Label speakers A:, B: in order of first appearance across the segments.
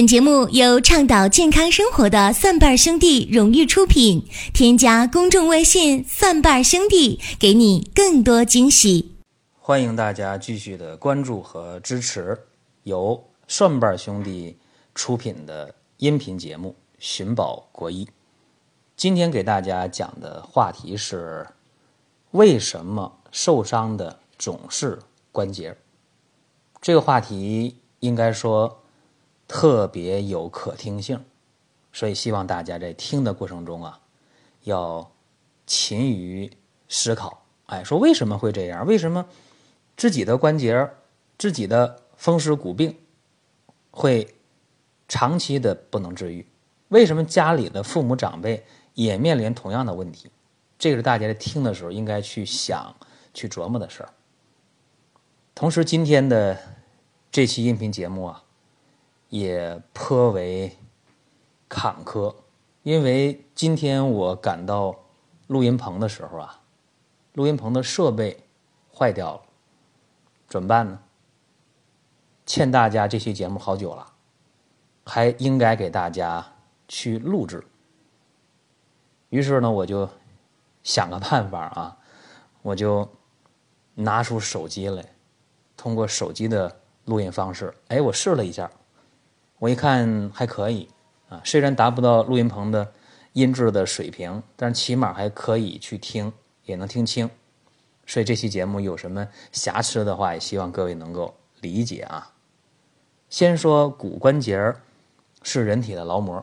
A: 本节目由倡导健康生活的蒜瓣兄弟荣誉出品。添加公众微信“蒜瓣兄弟”，给你更多惊喜。
B: 欢迎大家继续的关注和支持由蒜瓣兄弟出品的音频节目《寻宝国医》。今天给大家讲的话题是：为什么受伤的总是关节？这个话题应该说。特别有可听性，所以希望大家在听的过程中啊，要勤于思考。哎，说为什么会这样？为什么自己的关节、自己的风湿骨病会长期的不能治愈？为什么家里的父母长辈也面临同样的问题？这个是大家在听的时候应该去想、去琢磨的事儿。同时，今天的这期音频节目啊。也颇为坎坷，因为今天我赶到录音棚的时候啊，录音棚的设备坏掉了，怎么办呢？欠大家这期节目好久了，还应该给大家去录制。于是呢，我就想个办法啊，我就拿出手机来，通过手机的录音方式，哎，我试了一下。我一看还可以啊，虽然达不到录音棚的音质的水平，但是起码还可以去听，也能听清。所以这期节目有什么瑕疵的话，也希望各位能够理解啊。先说骨关节是人体的劳模，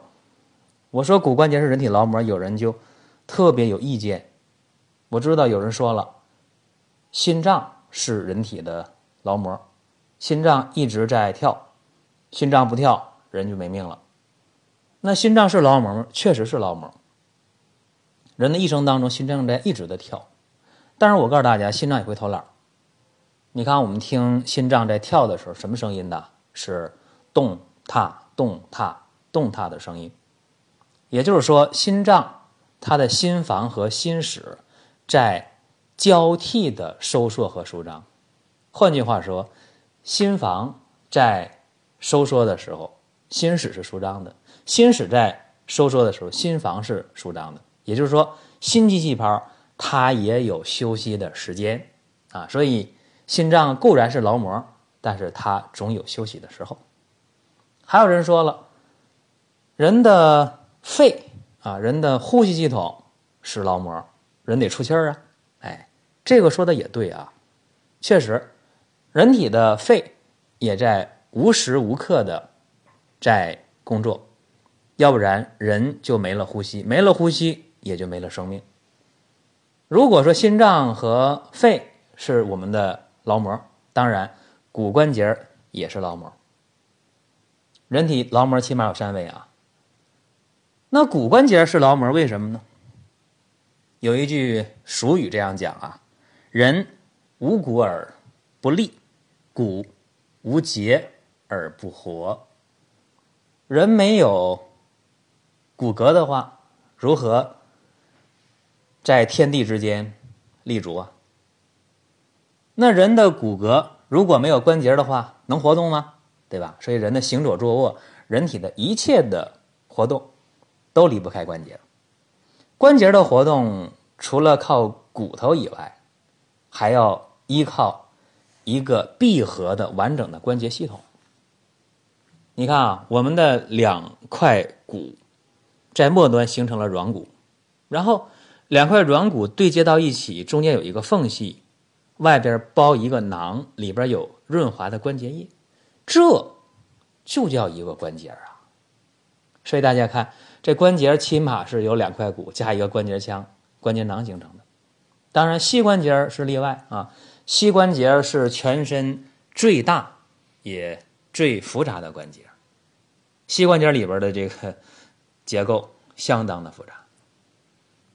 B: 我说骨关节是人体劳模，有人就特别有意见。我知道有人说了，心脏是人体的劳模，心脏一直在跳。心脏不跳，人就没命了。那心脏是劳模？确实是劳模。人的一生当中，心脏在一直的跳。但是我告诉大家，心脏也会偷懒。你看，我们听心脏在跳的时候，什么声音呢？是动踏、动踏、动踏的声音。也就是说，心脏它的心房和心室在交替的收缩和舒张。换句话说，心房在收缩的时候，心室是舒张的；心室在收缩的时候，心房是舒张的。也就是说，心肌细胞它也有休息的时间啊。所以，心脏固然是劳模，但是它总有休息的时候。还有人说了，人的肺啊，人的呼吸系统是劳模，人得出气儿啊。哎，这个说的也对啊，确实，人体的肺也在。无时无刻的在工作，要不然人就没了呼吸，没了呼吸也就没了生命。如果说心脏和肺是我们的劳模，当然骨关节也是劳模。人体劳模起码有三位啊。那骨关节是劳模，为什么呢？有一句俗语这样讲啊：“人无骨而不立，骨无节。”而不活。人没有骨骼的话，如何在天地之间立足啊？那人的骨骼如果没有关节的话，能活动吗？对吧？所以人的行走、坐卧，人体的一切的活动都离不开关节。关节的活动除了靠骨头以外，还要依靠一个闭合的完整的关节系统。你看啊，我们的两块骨在末端形成了软骨，然后两块软骨对接到一起，中间有一个缝隙，外边包一个囊，里边有润滑的关节液，这就叫一个关节啊。所以大家看，这关节起码是由两块骨加一个关节腔、关节囊形成的。当然，膝关节是例外啊，膝关节是全身最大也最复杂的关节。膝关节里边的这个结构相当的复杂。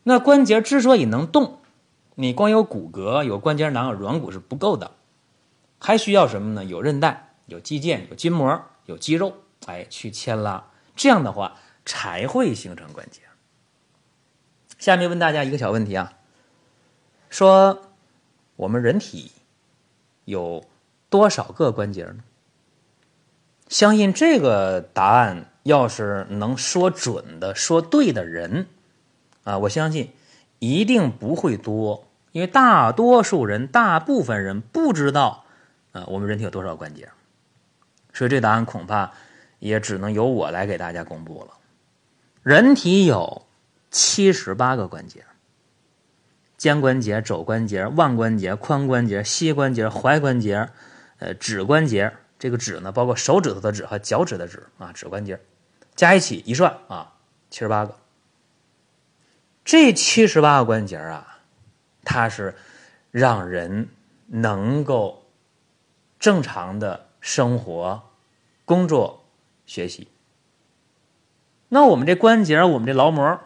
B: 那关节之所以能动，你光有骨骼、有关节囊、有软骨是不够的，还需要什么呢？有韧带、有肌腱、有筋膜、有肌肉，哎，去牵拉。这样的话才会形成关节。下面问大家一个小问题啊，说我们人体有多少个关节呢？相信这个答案要是能说准的、说对的人啊，我相信一定不会多，因为大多数人、大部分人不知道啊，我们人体有多少关节，所以这答案恐怕也只能由我来给大家公布了。人体有七十八个关节。肩关节、肘关节、腕关节、髋关节、膝关节、踝关节，呃，指关节。这个指呢，包括手指头的指和脚趾的指啊，指关节，加一起一算啊，七十八个。这七十八个关节啊，它是让人能够正常的生活、工作、学习。那我们这关节，我们这劳模，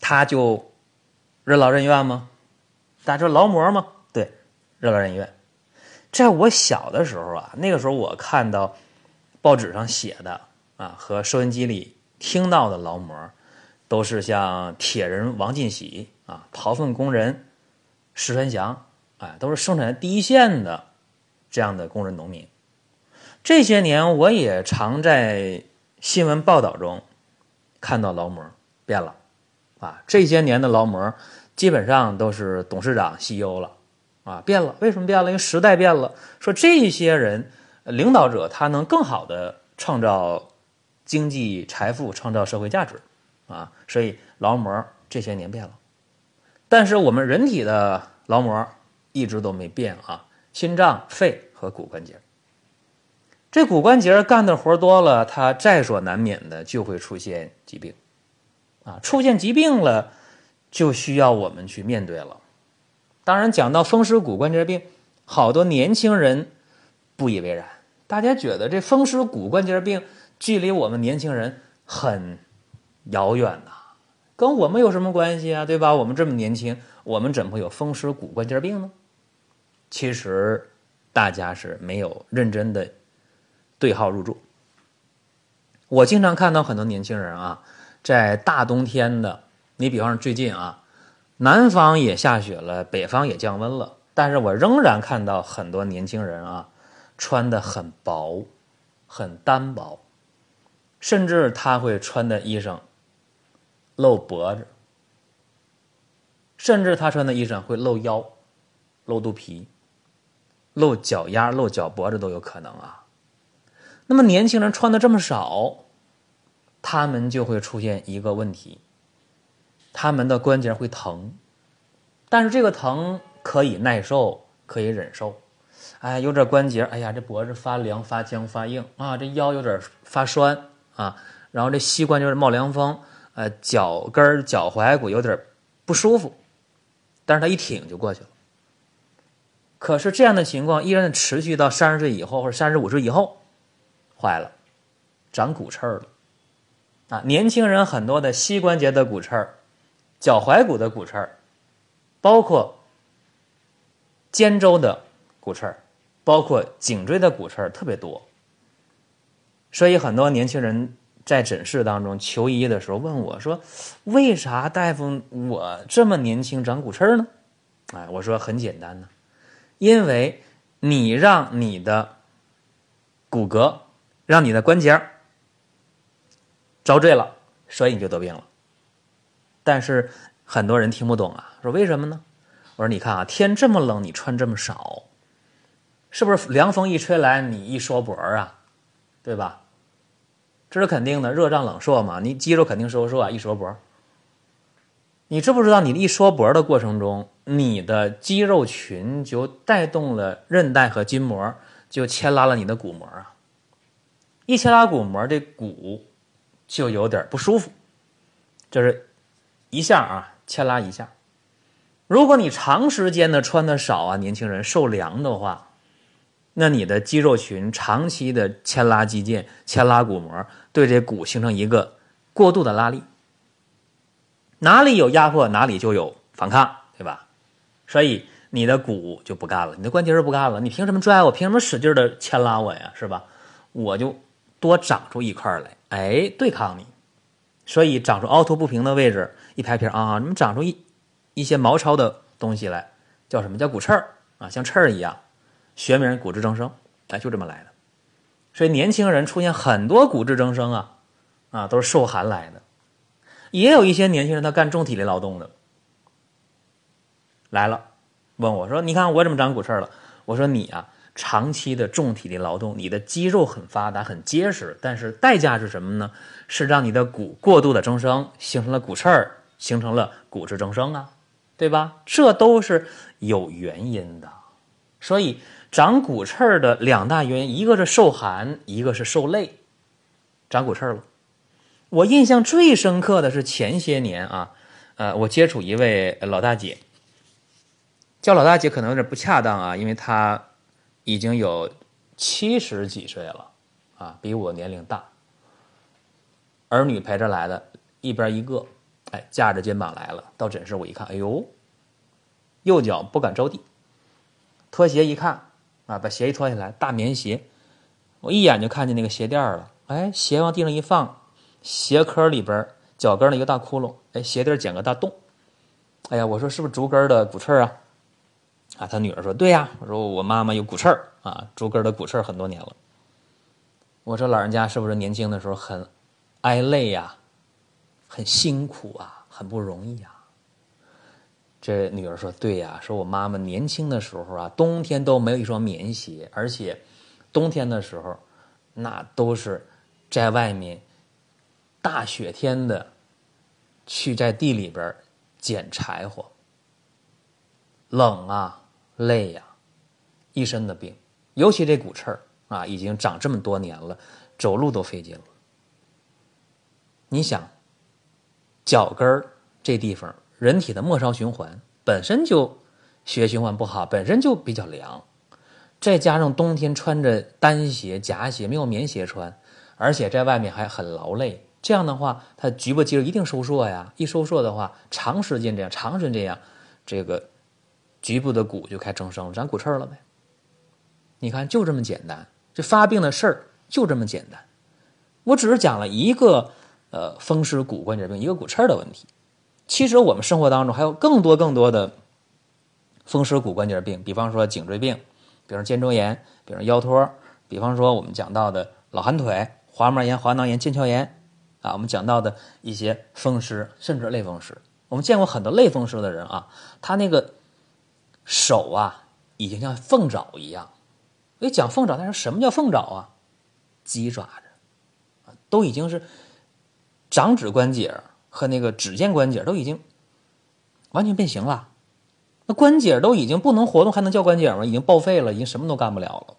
B: 他就。任劳任怨吗？大家说劳模吗？对，任劳任怨。在我小的时候啊，那个时候我看到报纸上写的啊，和收音机里听到的劳模，都是像铁人王进喜啊，刨粪工人石传祥，哎，都是生产第一线的这样的工人农民。这些年，我也常在新闻报道中看到劳模变了啊，这些年的劳模。基本上都是董事长、CEO 了，啊，变了。为什么变了？因为时代变了。说这些人，领导者他能更好的创造经济财富、创造社会价值，啊，所以劳模这些年变了。但是我们人体的劳模一直都没变啊，心脏、肺和骨关节。这骨关节干的活多了，它在所难免的就会出现疾病，啊，出现疾病了。就需要我们去面对了。当然，讲到风湿骨关节病，好多年轻人不以为然。大家觉得这风湿骨关节病距离我们年轻人很遥远呐，跟我们有什么关系啊？对吧？我们这么年轻，我们怎么会有风湿骨关节病呢？其实大家是没有认真的对号入座。我经常看到很多年轻人啊，在大冬天的。你比方说最近啊，南方也下雪了，北方也降温了，但是我仍然看到很多年轻人啊，穿的很薄，很单薄，甚至他会穿的衣裳露脖子，甚至他穿的衣裳会露腰、露肚皮、露脚丫、露脚脖子都有可能啊。那么年轻人穿的这么少，他们就会出现一个问题。他们的关节会疼，但是这个疼可以耐受，可以忍受。哎，有点关节，哎呀，这脖子发凉、发僵、发硬啊，这腰有点发酸啊，然后这膝关节冒凉风，呃，脚跟、脚踝骨有点不舒服，但是他一挺就过去了。可是这样的情况依然持续到三十岁以后或者三十五岁以后，坏了，长骨刺了啊！年轻人很多的膝关节的骨刺。脚踝骨的骨刺儿，包括肩周的骨刺儿，包括颈椎的骨刺儿特别多。所以很多年轻人在诊室当中求医的时候问我说：“为啥大夫我这么年轻长骨刺儿呢？”哎，我说很简单呢，因为你让你的骨骼、让你的关节遭罪了，所以你就得病了。但是很多人听不懂啊，说为什么呢？我说你看啊，天这么冷，你穿这么少，是不是凉风一吹来，你一缩脖啊，对吧？这是肯定的，热胀冷缩嘛，你肌肉肯定收缩啊，一缩脖。你知不知道，你一缩脖的过程中，你的肌肉群就带动了韧带和筋膜，就牵拉了你的骨膜啊。一牵拉骨膜，这骨就有点不舒服，就是。一下啊，牵拉一下。如果你长时间的穿的少啊，年轻人受凉的话，那你的肌肉群长期的牵拉肌腱、牵拉骨膜，对这骨形成一个过度的拉力。哪里有压迫，哪里就有反抗，对吧？所以你的骨就不干了，你的关节就不干了。你凭什么拽我？凭什么使劲的牵拉我呀？是吧？我就多长出一块来，哎，对抗你。所以长出凹凸不平的位置。一拍片啊，你们长出一一些毛糙的东西来，叫什么叫骨刺儿啊？像刺儿一样，学名骨质增生，哎，就这么来的。所以年轻人出现很多骨质增生啊，啊，都是受寒来的。也有一些年轻人他干重体力劳动的，来了，问我说：“你看我怎么长骨刺了？”我说：“你啊，长期的重体力劳动，你的肌肉很发达、很结实，但是代价是什么呢？是让你的骨过度的增生，形成了骨刺儿，形成了骨质增生啊，对吧？这都是有原因的。所以长骨刺儿的两大原因，一个是受寒，一个是受累，长骨刺儿了。我印象最深刻的是前些年啊，呃，我接触一位老大姐。叫老大姐可能有点不恰当啊，因为她已经有七十几岁了，啊，比我年龄大。儿女陪着来的，一边一个，哎，架着肩膀来了。到诊室我一看，哎呦，右脚不敢着地，脱鞋一看，啊，把鞋一脱下来，大棉鞋，我一眼就看见那个鞋垫了，哎，鞋往地上一放，鞋壳里边脚跟的一个大窟窿，哎，鞋底剪个大洞，哎呀，我说是不是足跟的骨刺啊？啊，他女儿说：“对呀。”我说：“我妈妈有骨刺啊，足跟的骨刺很多年了。”我说：“老人家是不是年轻的时候很挨累呀，很辛苦啊，很不容易啊？”这女儿说：“对呀，说我妈妈年轻的时候啊，冬天都没有一双棉鞋，而且冬天的时候那都是在外面大雪天的去在地里边捡柴火，冷啊。”累呀，一身的病，尤其这骨刺啊，已经长这么多年了，走路都费劲了。你想，脚跟儿这地方，人体的末梢循环本身就血液循环不好，本身就比较凉，再加上冬天穿着单鞋、夹鞋，没有棉鞋穿，而且在外面还很劳累，这样的话，它局部肌肉一定收缩呀。一收缩的话，长时间这样，长时间这样，这个。局部的骨就开增生，长骨刺了呗。你看，就这么简单，这发病的事儿就这么简单。我只是讲了一个呃风湿骨关节病，一个骨刺的问题。其实我们生活当中还有更多更多的风湿骨关节病，比方说颈椎病，比如肩周炎，比如腰托，比方说我们讲到的老寒腿、滑膜炎、滑囊炎、腱鞘炎啊，我们讲到的一些风湿，甚至类风湿。我们见过很多类风湿的人啊，他那个。手啊，已经像凤爪一样。我讲凤爪，但是什么叫凤爪啊？鸡爪子，都已经是掌指关节和那个指尖关节都已经完全变形了。那关节都已经不能活动，还能叫关节吗？已经报废了，已经什么都干不了了。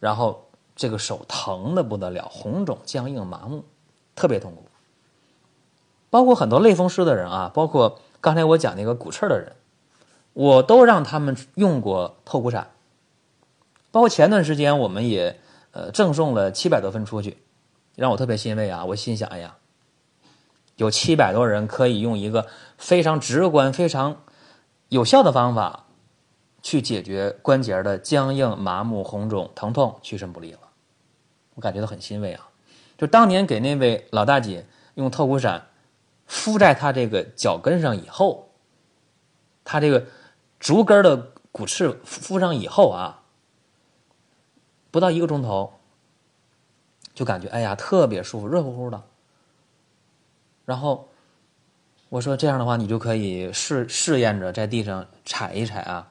B: 然后这个手疼的不得了，红肿、僵硬、麻木，特别痛苦。包括很多类风湿的人啊，包括刚才我讲那个骨刺的人。我都让他们用过透骨散，包括前段时间我们也呃赠送了七百多份出去，让我特别欣慰啊！我心想，哎呀，有七百多人可以用一个非常直观、非常有效的方法去解决关节的僵硬、麻木、红肿、疼痛、屈伸不利了，我感觉到很欣慰啊！就当年给那位老大姐用透骨散敷在她这个脚跟上以后，她这个。足跟的骨刺敷上以后啊，不到一个钟头，就感觉哎呀特别舒服，热乎乎的。然后我说这样的话，你就可以试试验着在地上踩一踩啊。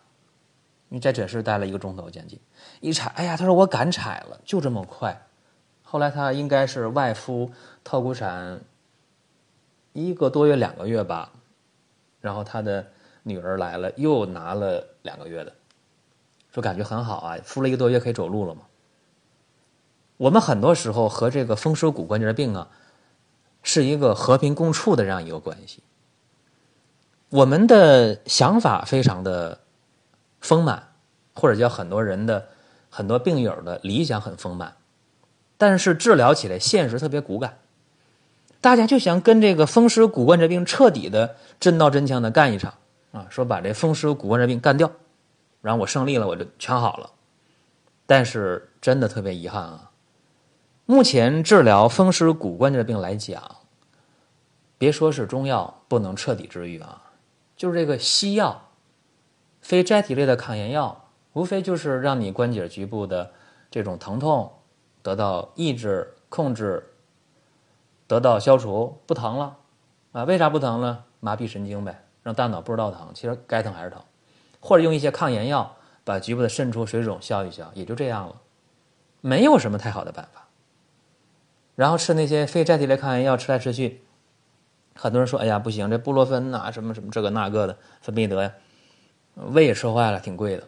B: 你在诊室待了一个钟头将近，一踩，哎呀，他说我敢踩了，就这么快。后来他应该是外敷透骨散一个多月、两个月吧，然后他的。女儿来了，又拿了两个月的，说感觉很好啊，敷了一个多月可以走路了嘛。我们很多时候和这个风湿骨关节病啊，是一个和平共处的这样一个关系。我们的想法非常的丰满，或者叫很多人的很多病友的理想很丰满，但是治疗起来现实特别骨感，大家就想跟这个风湿骨关节病彻底的真刀真枪的干一场。啊，说把这风湿骨关节病干掉，然后我胜利了，我就全好了。但是真的特别遗憾啊，目前治疗风湿骨关节的病来讲，别说是中药不能彻底治愈啊，就是这个西药，非甾体类的抗炎药，无非就是让你关节局部的这种疼痛得到抑制、控制，得到消除，不疼了啊？为啥不疼呢？麻痹神经呗，让大脑不知道疼，其实该疼还是疼，或者用一些抗炎药把局部的渗出、水肿消一消，也就这样了，没有什么太好的办法。然后吃那些非甾体类抗炎药，吃来吃去，很多人说：“哎呀，不行，这布洛芬呐，什么什么这个那个的，芬必得呀，胃也吃坏了，挺贵的。”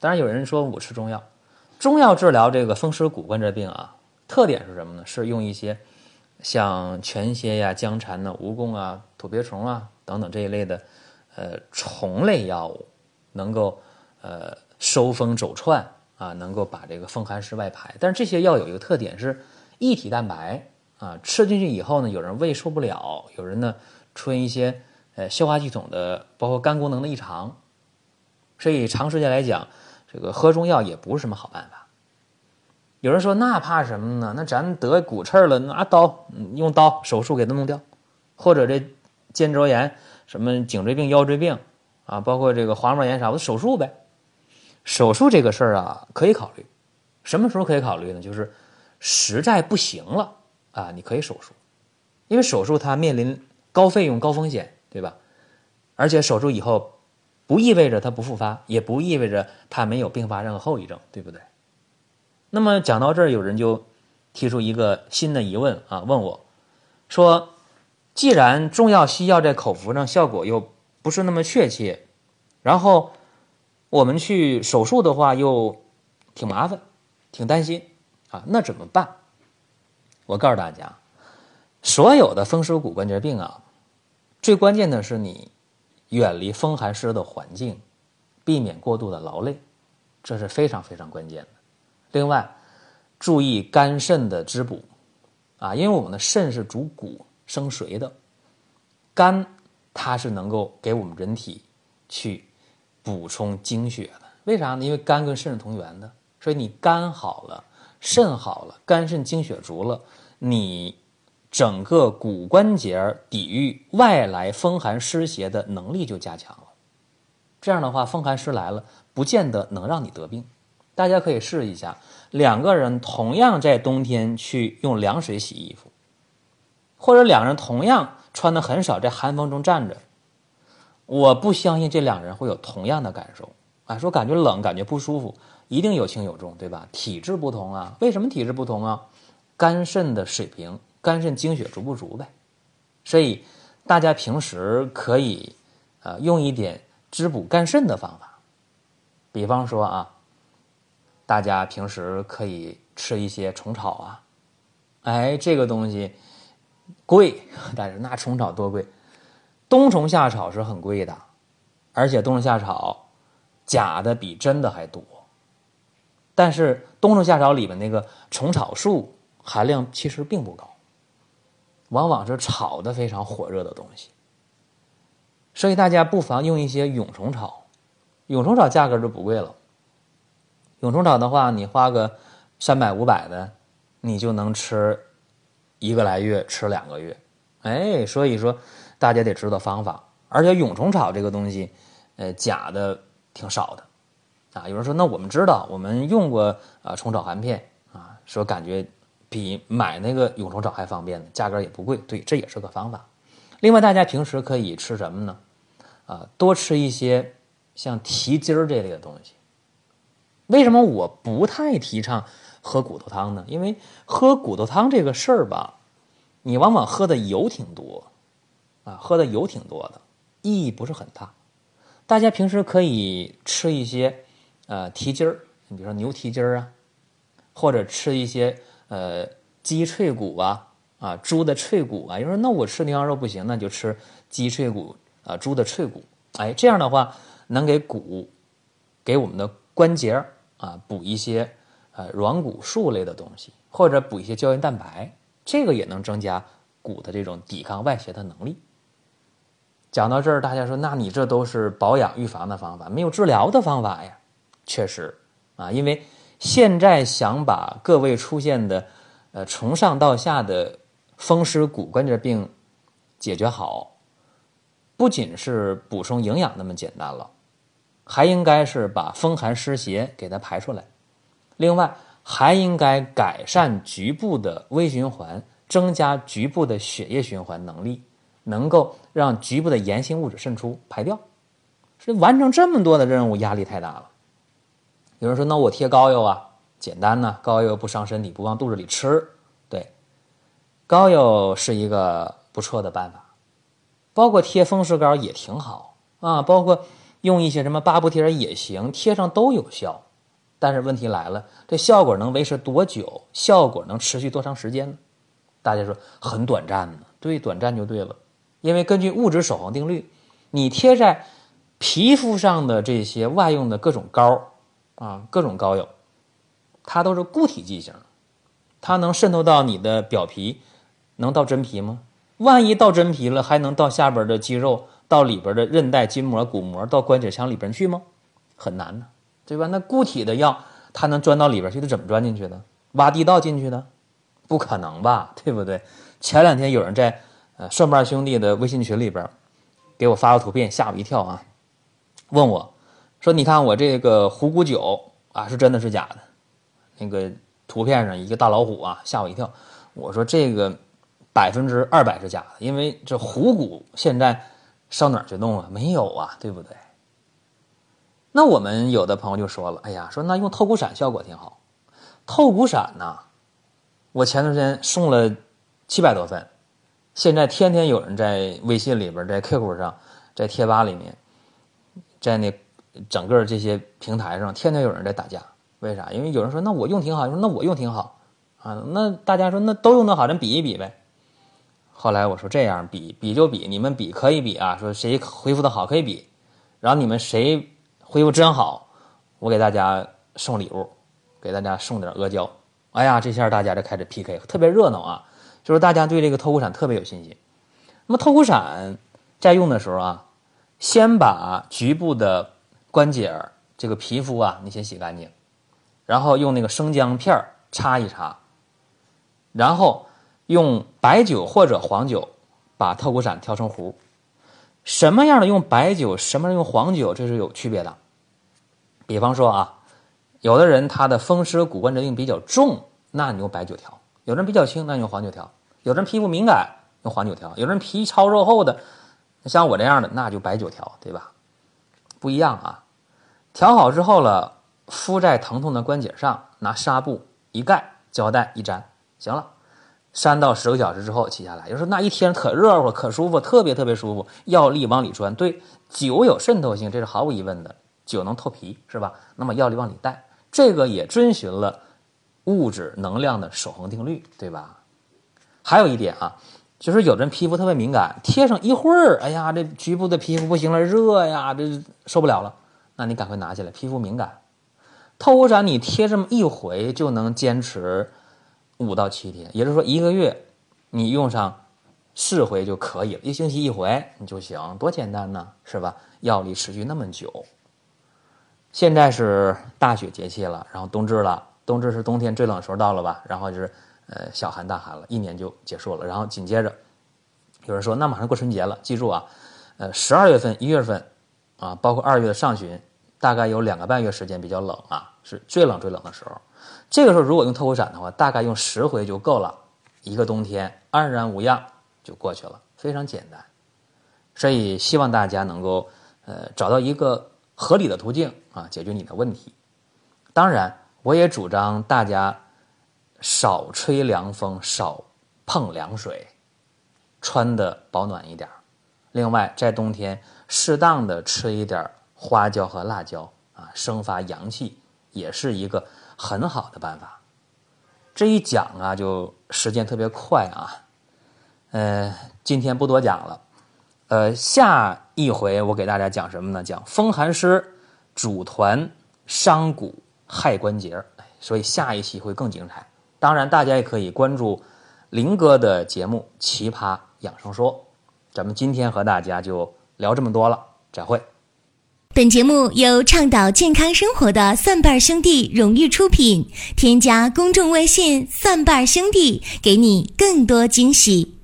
B: 当然有人说我吃中药，中药治疗这个风湿骨关节病啊，特点是什么呢？是用一些像全蝎呀、僵蚕呐、蜈蚣啊、土鳖虫啊等等这一类的呃虫类药物，能够呃收风走窜啊，能够把这个风寒湿外排。但是这些药有一个特点是。一体蛋白啊，吃进去以后呢，有人胃受不了，有人呢出现一些呃消化系统的，包括肝功能的异常，所以长时间来讲，这个喝中药也不是什么好办法。有人说那怕什么呢？那咱得骨刺了，拿刀用刀手术给它弄掉，或者这肩周炎、什么颈椎病、腰椎病啊，包括这个滑膜炎啥，我手术呗。手术这个事儿啊，可以考虑，什么时候可以考虑呢？就是。实在不行了啊，你可以手术，因为手术它面临高费用、高风险，对吧？而且手术以后不意味着它不复发，也不意味着它没有并发症和后遗症，对不对？那么讲到这儿，有人就提出一个新的疑问啊，问我，说，既然中药、西药在口服上效果又不是那么确切，然后我们去手术的话又挺麻烦，挺担心。啊，那怎么办？我告诉大家，所有的风湿骨关节病啊，最关键的是你远离风寒湿的环境，避免过度的劳累，这是非常非常关键的。另外，注意肝肾的滋补啊，因为我们的肾是主骨生髓的，肝它是能够给我们人体去补充精血的。为啥呢？因为肝跟肾是同源的，所以你肝好了。肾好了，肝肾精血足了，你整个骨关节抵御外来风寒湿邪的能力就加强了。这样的话，风寒湿来了，不见得能让你得病。大家可以试一下，两个人同样在冬天去用凉水洗衣服，或者两人同样穿的很少，在寒风中站着，我不相信这两人会有同样的感受。啊，说感觉冷，感觉不舒服。一定有轻有重，对吧？体质不同啊，为什么体质不同啊？肝肾的水平，肝肾精血足不足呗？所以大家平时可以啊用一点滋补肝肾的方法，比方说啊，大家平时可以吃一些虫草啊，哎，这个东西贵，但是那虫草多贵？冬虫夏草是很贵的，而且冬虫夏草假的比真的还多。但是冬虫夏草里面那个虫草素含量其实并不高，往往是炒的非常火热的东西，所以大家不妨用一些蛹虫草，蛹虫草价格就不贵了。蛹虫草的话，你花个三百五百的，你就能吃一个来月，吃两个月。哎，所以说大家得知道方法，而且蛹虫草这个东西，呃，假的挺少的。啊，有人说，那我们知道，我们用过啊虫草含片啊，说感觉比买那个蛹虫草还方便呢，价格也不贵，对，这也是个方法。另外，大家平时可以吃什么呢？啊，多吃一些像蹄筋儿这类的东西。为什么我不太提倡喝骨头汤呢？因为喝骨头汤这个事儿吧，你往往喝的油挺多，啊，喝的油挺多的，意义不是很大。大家平时可以吃一些。呃，蹄筋儿，你比如说牛蹄筋儿啊，或者吃一些呃鸡脆骨啊，啊猪的脆骨啊。有人说那我吃牛羊肉不行，那就吃鸡脆骨啊，猪的脆骨。哎，这样的话能给骨给我们的关节啊补一些呃软骨素类的东西，或者补一些胶原蛋白，这个也能增加骨的这种抵抗外邪的能力。讲到这儿，大家说那你这都是保养预防的方法，没有治疗的方法呀？确实，啊，因为现在想把各位出现的，呃，从上到下的风湿骨关节病解决好，不仅是补充营养那么简单了，还应该是把风寒湿邪给它排出来，另外还应该改善局部的微循环，增加局部的血液循环能力，能够让局部的炎性物质渗出排掉。所以完成这么多的任务，压力太大了。有人说：“那我贴膏药啊，简单呢，膏药不伤身体，不往肚子里吃。”对，膏药是一个不错的办法，包括贴风湿膏也挺好啊，包括用一些什么巴布贴也行，贴上都有效。但是问题来了，这效果能维持多久？效果能持续多长时间呢？大家说很短暂呢，对，短暂就对了，因为根据物质守恒定律，你贴在皮肤上的这些外用的各种膏。啊，各种膏药，它都是固体剂型，它能渗透到你的表皮，能到真皮吗？万一到真皮了，还能到下边的肌肉、到里边的韧带、筋膜、骨膜、到关节腔里边去吗？很难呢，对吧？那固体的药，它能钻到里边去？它怎么钻进去的？挖地道进去的？不可能吧，对不对？前两天有人在呃蒜瓣兄弟的微信群里边给我发个图片，吓我一跳啊，问我。说你看我这个虎骨酒啊，是真的是假的？那个图片上一个大老虎啊，吓我一跳。我说这个百分之二百是假的，因为这虎骨现在上哪儿去弄啊？没有啊，对不对？那我们有的朋友就说了，哎呀，说那用透骨散效果挺好。透骨散呢，我前段时间送了七百多份，现在天天有人在微信里边、在 QQ 上、在贴吧里面，在那。整个这些平台上，天天有人在打架，为啥？因为有人说那我用挺好，说那我用挺好啊，那大家说那都用的好，咱比一比呗。后来我说这样比比就比，你们比可以比啊，说谁恢复的好可以比，然后你们谁恢复真好，我给大家送礼物，给大家送点阿胶。哎呀，这下大家就开始 PK，特别热闹啊，就是大家对这个透骨散特别有信心。那么透骨散在用的时候啊，先把局部的关节儿这个皮肤啊，你先洗干净，然后用那个生姜片儿擦一擦，然后用白酒或者黄酒把透骨散调成糊。什么样的用白酒，什么样用黄酒，这是有区别的。比方说啊，有的人他的风湿骨关节病比较重，那你用白酒调；有人比较轻，那你用黄酒调；有人皮肤敏感，用黄酒调；有人皮糙肉厚的，像我这样的，那就白酒调，对吧？不一样啊，调好之后了，敷在疼痛的关节上，拿纱布一盖，胶带一粘，行了。三到十个小时之后取下来。有时候那一天可热乎、可舒服，特别特别舒服，药力往里钻。对，酒有渗透性，这是毫无疑问的，酒能透皮，是吧？那么药力往里带，这个也遵循了物质能量的守恒定律，对吧？还有一点啊。就是有的人皮肤特别敏感，贴上一会儿，哎呀，这局部的皮肤不行了，热呀，这受不了了。那你赶快拿起来，皮肤敏感，透骨散你贴这么一回就能坚持五到七天，也就是说一个月你用上四回就可以了，一星期一回你就行，多简单呢，是吧？药力持续那么久。现在是大雪节气了，然后冬至了，冬至是冬天最冷的时候到了吧？然后就是。呃，小寒大寒了，一年就结束了。然后紧接着，有人说，那马上过春节了，记住啊，呃，十二月份、一月份，啊，包括二月的上旬，大概有两个半月时间比较冷啊，是最冷最冷的时候。这个时候如果用透骨散的话，大概用十回就够了，一个冬天安然无恙就过去了，非常简单。所以希望大家能够呃找到一个合理的途径啊，解决你的问题。当然，我也主张大家。少吹凉风，少碰凉水，穿的保暖一点另外，在冬天适当的吃一点花椒和辣椒啊，生发阳气也是一个很好的办法。这一讲啊，就时间特别快啊，呃，今天不多讲了，呃，下一回我给大家讲什么呢？讲风寒湿主团伤骨害关节，所以下一期会更精彩。当然，大家也可以关注林哥的节目《奇葩养生说》。咱们今天和大家就聊这么多了，再会。
A: 本节目由倡导健康生活的蒜瓣兄弟荣誉出品。添加公众微信“蒜瓣兄弟”，给你更多惊喜。